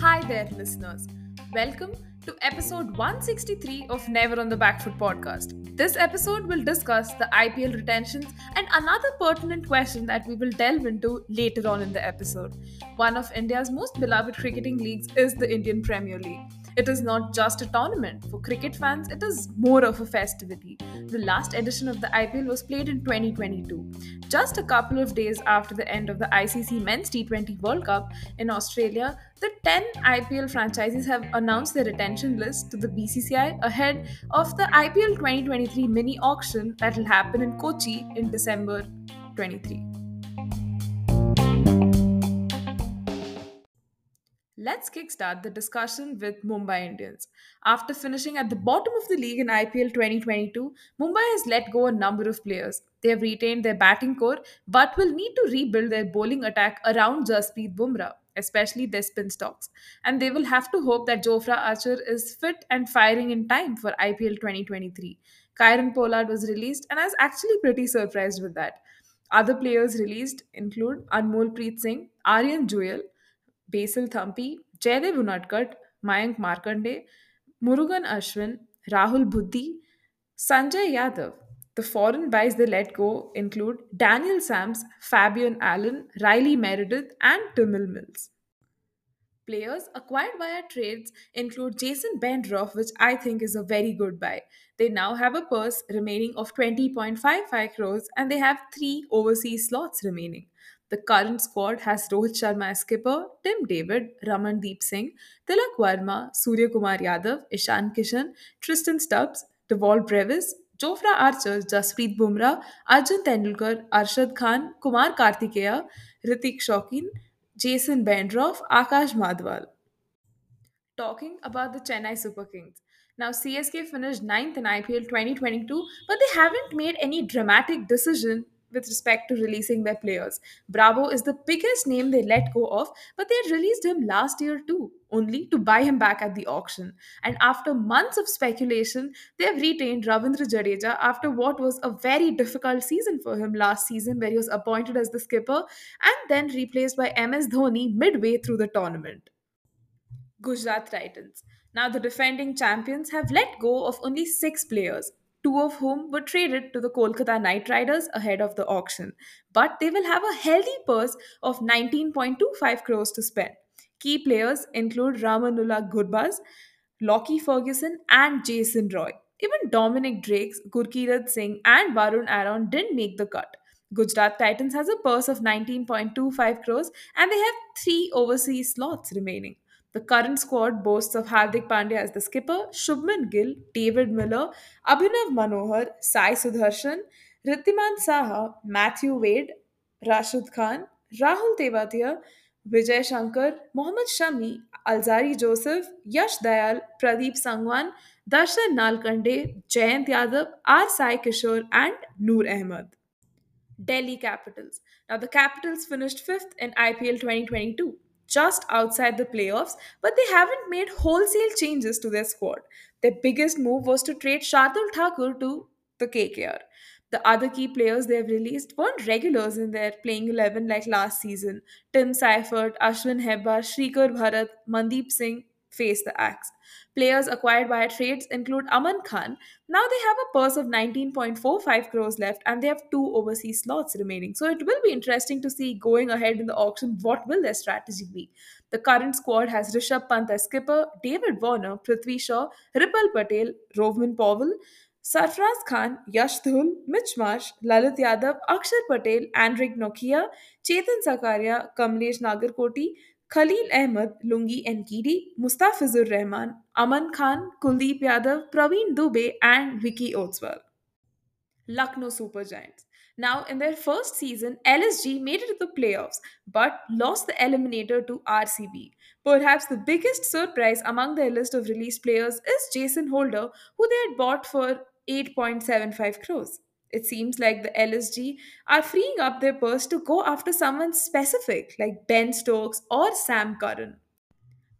Hi there, listeners. Welcome to episode 163 of Never on the Back Foot podcast. This episode will discuss the IPL retentions and another pertinent question that we will delve into later on in the episode. One of India's most beloved cricketing leagues is the Indian Premier League. It is not just a tournament. For cricket fans, it is more of a festivity. The last edition of the IPL was played in 2022. Just a couple of days after the end of the ICC Men's T20 World Cup in Australia, the 10 IPL franchises have announced their retention list to the BCCI ahead of the IPL 2023 mini auction that will happen in Kochi in December 23. Let's kickstart the discussion with Mumbai Indians. After finishing at the bottom of the league in IPL 2022, Mumbai has let go a number of players. They have retained their batting core but will need to rebuild their bowling attack around Jasprit Bumrah, especially their spin stocks. And they will have to hope that Jofra Archer is fit and firing in time for IPL 2023. Kieron Pollard was released and I was actually pretty surprised with that. Other players released include Anmol Preet Singh, Aryan Juyal, Basil Thampi, Jaydev Unadkat, Mayank Markande, Murugan Ashwin, Rahul Buddhi, Sanjay Yadav. The foreign buys they let go include Daniel Sams, Fabian Allen, Riley Meredith, and Tymal Mills. Players acquired via trades include Jason Behrendorff, which I think is a very good buy. They now have a purse remaining of 20.55 crores and they have three overseas slots remaining. The current squad has Rohit Sharma as skipper, Tim David, Ramandeep Singh, Tilak Varma, Surya Kumar Yadav, Ishan Kishan, Tristan Stubbs, Dewald Brevis, Jofra Archer, Jasprit Bumrah, Arjun Tendulkar, Arshad Khan, Kumar Kartikeya, Hrithik Shokeen, Jason Behrendorff, Akash Madhwal. Talking about the Chennai Super Kings. Now, CSK finished ninth in IPL 2022, but they haven't made any dramatic decision with respect to releasing their players. Bravo is the biggest name they let go of, but they had released him last year too, only to buy him back at the auction. And after months of speculation, they have retained Ravindra Jadeja after what was a very difficult season for him last season, where he was appointed as the skipper and then replaced by MS Dhoni midway through the tournament. Gujarat Titans. Now, the defending champions have let go of only six players, two of whom were traded to the Kolkata Knight Riders ahead of the auction. But they will have a healthy purse of 19.25 crores to spend. Key players include Rahmanullah Gurbaz, Lockie Ferguson, and Jason Roy. Even Dominic Drakes, Gurkirat Singh, and Varun Aaron didn't make the cut. Gujarat Titans has a purse of 19.25 crores and they have three overseas slots remaining. The current squad boasts of Hardik Pandya as the skipper, Shubman Gill, David Miller, Abhinav Manohar, Sai Sudarshan, Rittiman Saha, Matthew Wade, Rashid Khan, Rahul Tewatia, Vijay Shankar, Mohammad Shami, Alzari Joseph, Yash Dayal, Pradeep Sangwan, Darshan Nalkande, Jayant Yadav, R. Sai Kishore, and Noor Ahmed. Delhi Capitals. Now, the Capitals finished fifth in IPL 2022, just outside the playoffs, but they haven't made wholesale changes to their squad. Their biggest move was to trade Shardul Thakur to the KKR. The other key players they have released weren't regulars in their playing 11 like last season. Tim Seifert, Ashwin Hebbar, Shrikar Bharat, Mandeep Singh face the axe. Players acquired via trades include Aman Khan. Now they have a purse of 19.45 crores left and they have two overseas slots remaining. So it will be interesting to see going ahead in the auction what will their strategy be. The current squad has Rishabh Pant as skipper, David Warner, Prithvi Shaw, Ripal Patel, Rovman Powell, Sarfraz Khan, Yash Dhul, Mitch Marsh, Lalit Yadav, Akshar Patel, Anrich Nortje, Chetan Sakaria, Kamlesh Nagarkoti, Khalil Ahmed, Lungi Ngidi, Mustafizur Rahman, Aman Khan, Kuldeep Yadav, Praveen Dubey, and Vicky Ostwal. Lucknow Super Giants. Now, in their first season, LSG made it to the playoffs but lost the eliminator to RCB. Perhaps the biggest surprise among their list of released players is Jason Holder, who they had bought for 8.75 crores. It seems like the LSG are freeing up their purse to go after someone specific like Ben Stokes or Sam Curran.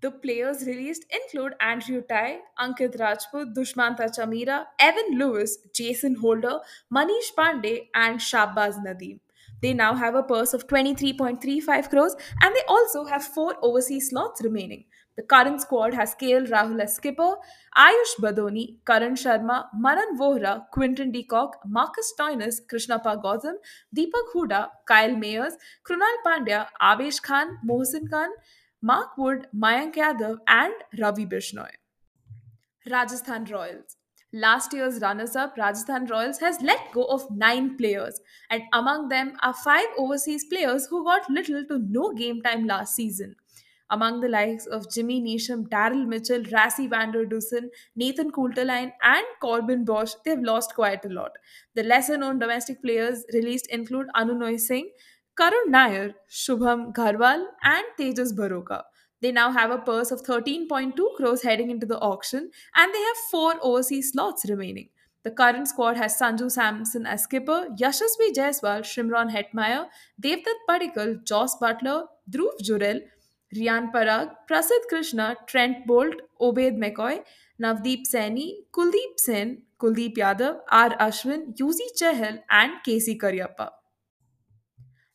The players released include Andrew Tye, Ankit Rajput, Dushmantha Chameera, Evin Lewis, Jason Holder, Manish Pandey, and Shahbaz Nadeem. They now have a purse of 23.35 crores and they also have four overseas slots remaining. The current squad has KL Rahul as skipper, Ayush Badoni, Karan Sharma, Manan Vohra, Quinton de Kock, Marcus Stoinis, Krishnappa Gautam, Deepak Huda, Kyle Mayers, Krunal Pandya, Avesh Khan, Mohsin Khan, Mark Wood, Mayank Yadav, and Ravi Bishnoi. Rajasthan Royals. Last year's runners up, Rajasthan Royals, has let go of nine players, and among them are five overseas players who got little to no game time last season. Among the likes of Jimmy Neesham, Daryl Mitchell, Rassie van der Dussen, Nathan Coulter-Nile, and Corbin Bosch, they've lost quite a lot. The lesser known domestic players released include Anunay Singh, Karun Nair, Shubham Garhwal, and Tejas Baroka. They now have a purse of 13.2 crores heading into the auction, and they have four overseas slots remaining. The current squad has Sanju Samson as skipper, Yashasvi Jaiswal, Shimron Hetmyer, Devdutt Padikkal, Jos Buttler, Dhruv Jurel, Riyan Parag, Prasidh Krishna, Trent Boult, Obed McCoy, Navdeep Saini, Kuldeep Sen, Kuldeep Yadav, R. Ashwin, Yuzi Chahal, and Casey Cariappa.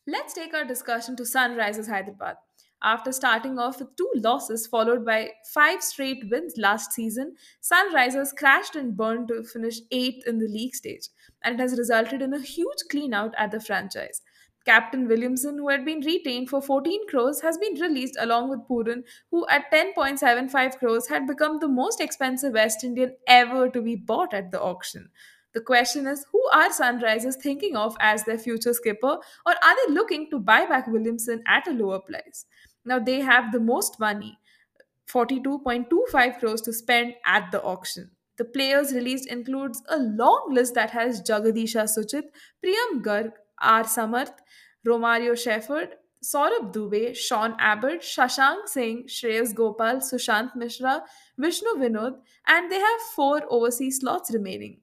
Let's take our discussion to Sunrisers Hyderabad. After starting off with two losses followed by five straight wins last season, Sunrisers crashed and burned to finish eighth in the league stage, and it has resulted in a huge clean-out at the franchise. Captain Williamson, who had been retained for 14 crores, has been released along with Pooran, who at 10.75 crores had become the most expensive West Indian ever to be bought at the auction. The question is who are Sunrisers thinking of as their future skipper, or are they looking to buy back Williamson at a lower price? Now they have the most money, 42.25 crores to spend at the auction. The players released includes a long list that has Jagadisha Suchit, Priyam Garg, R. Samarth, Romario Shepherd, Saurabh Dubey, Sean Abbott, Shashank Singh, Shreyas Gopal, Sushant Mishra, Vishnu Vinod, and they have four overseas slots remaining.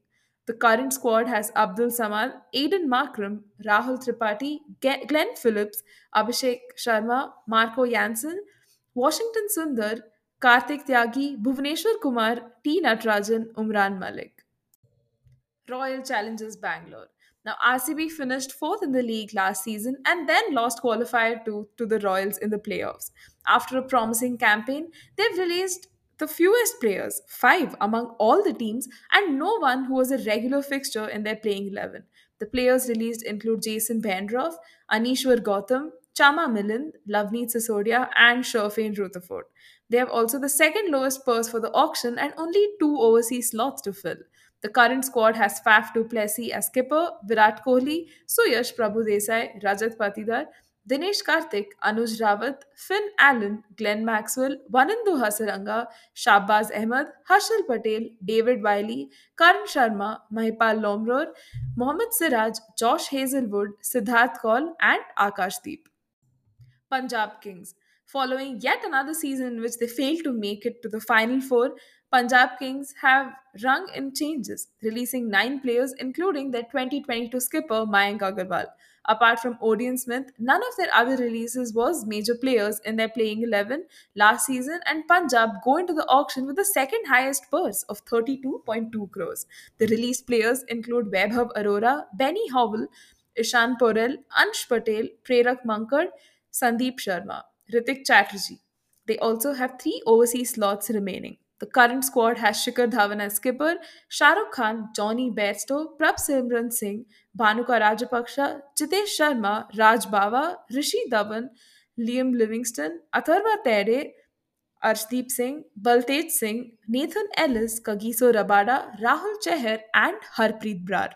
The current squad has Abdul Samad, Aidan Markram, Rahul Tripathi, Glenn Phillips, Abhishek Sharma, Marco Jansen, Washington Sundar, Karthik Tyagi, Bhuvaneshwar Kumar, T. Natarajan, Umran Malik. Royal Challengers Bangalore. Now, RCB finished fourth in the league last season and then lost qualifier two to the Royals in the playoffs. After a promising campaign, they've released the fewest players, five among all the teams, and no one who was a regular fixture in their playing 11. The players released include Jason Behrendorff, Anishwar Gautam, Chama Milind, Lavneet Sisodia, and Sherfane Rutherford. They have also the second lowest purse for the auction and only two overseas slots to fill. The current squad has Faf du Plessis as skipper, Virat Kohli, Suyash Prabhu Desai, Rajat Patidar, Dinesh Karthik, Anuj Rawat, Finn Allen, Glenn Maxwell, Wanindu Hasaranga, Shahbaz Ahmed, Harshal Patel, David Willey, Karan Sharma, Mahipal Lomror, Mohammad Siraj, Josh Hazlewood, Siddharth Kaul, and Akash Deep. Punjab Kings. Following yet another season in which they failed to make it to the Final Four, Punjab Kings have rung in changes, releasing nine players, including their 2022 skipper Mayank Agarwal. Apart from Odean Smith, none of their other releases was major players in their playing 11 last season, and Punjab go into the auction with the second highest purse of 32.2 crores. The released players include Vaibhav Arora, Benny Howell, Ishan Porel, Ansh Patel, Prerak Mankad, Sandeep Sharma, Ritik Chatterjee. They also have three overseas slots remaining. The current squad has Shikhar Dhawan as skipper, Shah Rukh Khan, Johnny Bairstow, Prab Simran Singh, Bhanuka Rajapaksha, Jitesh Sharma, Raj Bawa, Rishi Dhawan, Liam Livingston, Atharva Tere, Arshdeep Singh, Baltej Singh, Nathan Ellis, Kagiso Rabada, Rahul Chahar, and Harpreet Brar.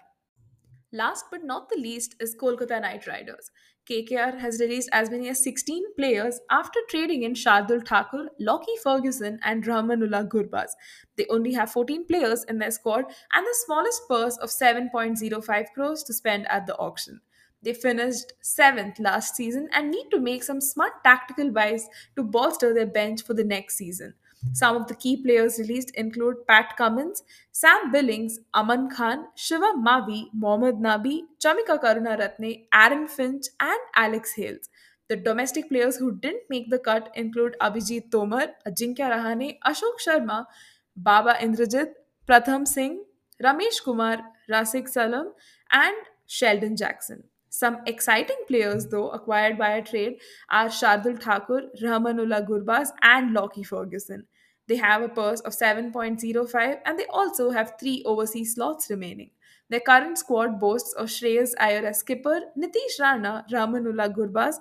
Last but not the least is Kolkata Knight Riders. KKR has released as many as 16 players after trading in Shardul Thakur, Lockie Ferguson, and Rahmanullah Gurbaz. They only have 14 players in their squad and the smallest purse of 7.05 crores to spend at the auction. They finished seventh last season and need to make some smart tactical buys to bolster their bench for the next season. Some of the key players released include Pat Cummins, Sam Billings, Aman Khan, Shiva Mavi, Mohammad Nabi, Chamika Karunaratne, Aaron Finch, and Alex Hales. The domestic players who didn't make the cut include Abhijit Tomar, Ajinkya Rahane, Ashok Sharma, Baba Indrajith, Pratham Singh, Ramesh Kumar, Rasik Salam, and Sheldon Jackson. Some exciting players, though, acquired via trade are Shardul Thakur, Rahmanullah Gurbaz, and Lockie Ferguson. They have a purse of 7.05 and they also have three overseas slots remaining. Their current squad boasts of Shreyas Iyer as skipper, Nitish Rana, Rahmanullah Gurbaz,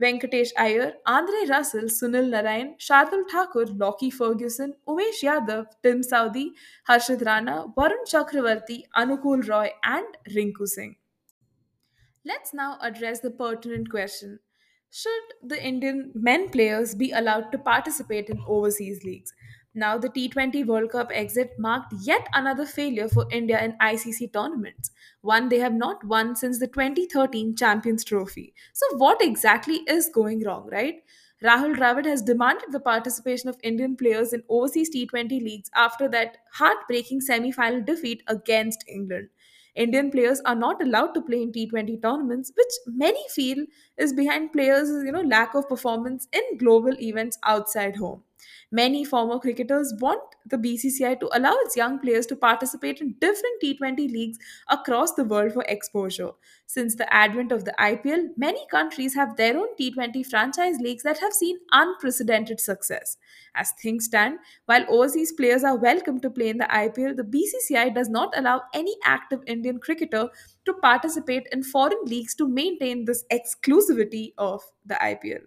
Venkatesh Iyer, Andre Russell, Sunil Narine, Shardul Thakur, Lockie Ferguson, Umesh Yadav, Tim Southee, Harshit Rana, Varun Chakravarthy, Anukul Roy, and Rinku Singh. Let's now address the pertinent question Should the Indian men players be allowed to participate in overseas leagues? Now, the T20 World Cup exit marked yet another failure for India in ICC tournaments, one they have not won since the 2013 Champions Trophy. So, what exactly is going wrong, right? Rahul Dravid has demanded the participation of Indian players in overseas T20 leagues after that heartbreaking semi final defeat against England. Indian players are not allowed to play in T20 tournaments, which many feel is behind players' you know lack of performance in global events outside home. Many former cricketers want the BCCI to allow its young players to participate in different T20 leagues across the world for exposure. Since the advent of the IPL, many countries have their own T20 franchise leagues that have seen unprecedented success. As things stand, while overseas players are welcome to play in the IPL, the BCCI does not allow any active Indian cricketer to participate in foreign leagues to maintain this exclusivity of the IPL.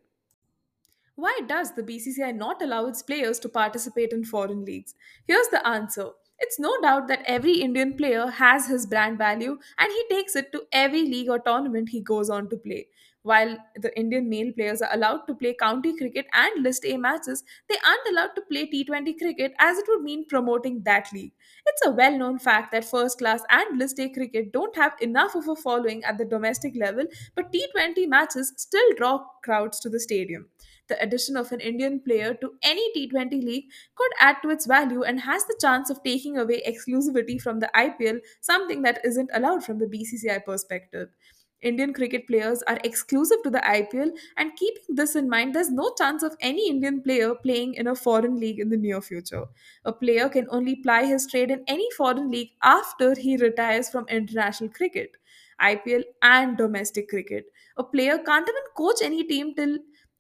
Why does the BCCI not allow its players to participate in foreign leagues? Here's the answer. It's no doubt that every Indian player has his brand value and he takes it to every league or tournament he goes on to play. While the Indian male players are allowed to play county cricket and List A matches, they aren't allowed to play T20 cricket as it would mean promoting that league. It's a well known fact that first class and List A cricket don't have enough of a following at the domestic level, but T20 matches still draw crowds to the stadium. The addition of an Indian player to any T20 league could add to its value and has the chance of taking away exclusivity from the IPL, something that isn't allowed from the BCCI perspective. Indian cricket players are exclusive to the IPL, and keeping this in mind, there's no chance of any Indian player playing in a foreign league in the near future. A player can only ply his trade in any foreign league after he retires from international cricket. IPL and domestic cricket. A player can't even coach any team till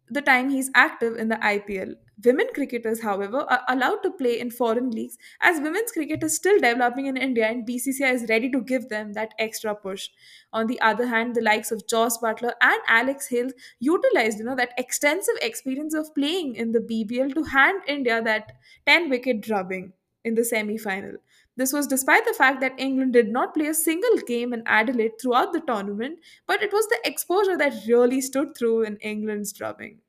the time he's active in the IPL. Women cricketers, however, are allowed to play in foreign leagues as women's cricket is still developing in India and BCCI is ready to give them that extra push. On the other hand, the likes of Jos Buttler and Alex Hales utilized you know that extensive experience of playing in the BBL to hand India that 10 wicket drubbing in the semi final. This was despite the fact that England did not play a single game in Adelaide throughout the tournament, but it was the exposure that really stood through in England's drubbing.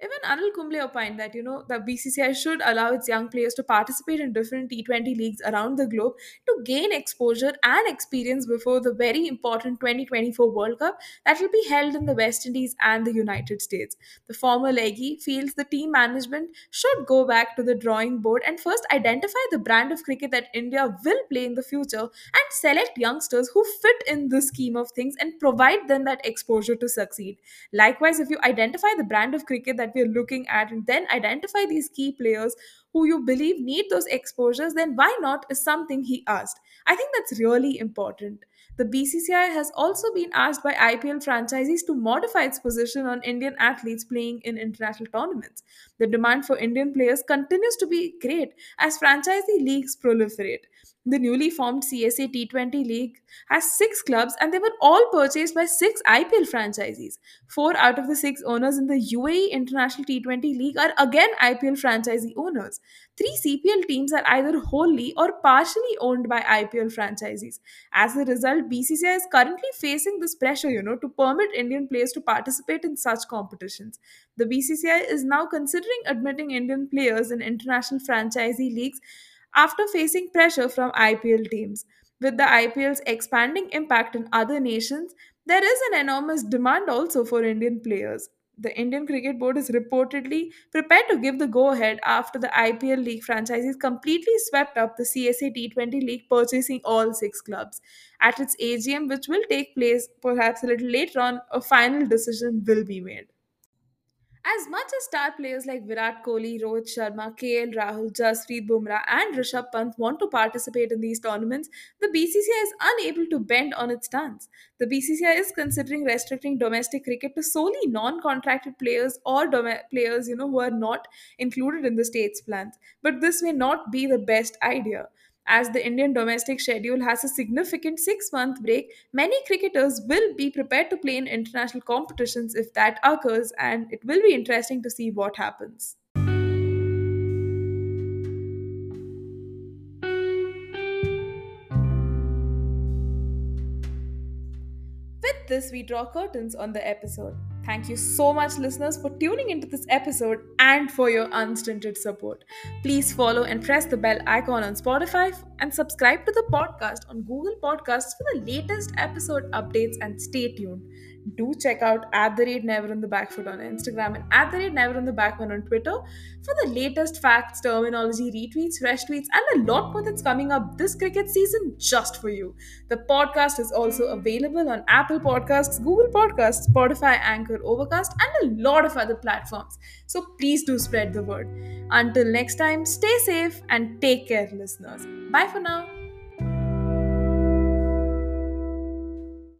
Even Anil Kumble opined that you know the BCCI should allow its young players to participate in different T20 leagues around the globe to gain exposure and experience before the very important 2024 World Cup that will be held in the West Indies and the United States. The former leggy feels the team management should go back to the drawing board and first identify the brand of cricket that India will play in the future and select youngsters who fit in the scheme of things and provide them that exposure to succeed. Likewise, if you identify the brand of cricket that we're looking at and then identify these key players who you believe need those exposures, then why not is something he asked. I think that's really important. The BCCI has also been asked by IPL franchisees to modify its position on Indian athletes playing in international tournaments. The demand for Indian players continues to be great as franchisee leagues proliferate. The newly formed CSA T20 League has six clubs and they were all purchased by six IPL franchisees. Four out of the six owners in the UAE International T20 League are again IPL franchisee owners. Three CPL teams are either wholly or partially owned by IPL franchisees. As a result, BCCI is currently facing this pressure, you know, to permit Indian players to participate in such competitions. The BCCI is now considering admitting Indian players in international franchisee leagues after facing pressure from IPL teams. With the IPL's expanding impact in other nations, there is an enormous demand also for Indian players. The Indian Cricket Board is reportedly prepared to give the go ahead after the IPL league franchises completely swept up the CSA T20 league, purchasing all six clubs. At its AGM, which will take place perhaps a little later on, a final decision will be made. As much as star players like Virat Kohli, Rohit Sharma, KL Rahul, Jasprit Bumrah, and Rishabh Pant want to participate in these tournaments, the BCCI is unable to bend on its stance. The BCCI is considering restricting domestic cricket to solely non-contracted players or dom- players, you know, who are not included in the state's plans. But this may not be the best idea. As the Indian domestic schedule has a significant six month break, many cricketers will be prepared to play in international competitions if that occurs, and it will be interesting to see what happens. With this, we draw curtains on the episode. Thank you so much, listeners, for tuning into this episode and for your unstinted support. Please follow and press the bell icon on Spotify and subscribe to the podcast on Google Podcasts for the latest episode updates and stay tuned. Do check out at the rate never on the back foot on Instagram and at the rate never on the back one on Twitter for the latest facts, terminology, retweets, fresh tweets, and a lot more that's coming up this cricket season just for you. The podcast is also available on Apple Podcasts, Google Podcasts, Spotify, Anchor, Overcast, and a lot of other platforms. So please do spread the word. Until next time, stay safe and take care, listeners. Bye for now.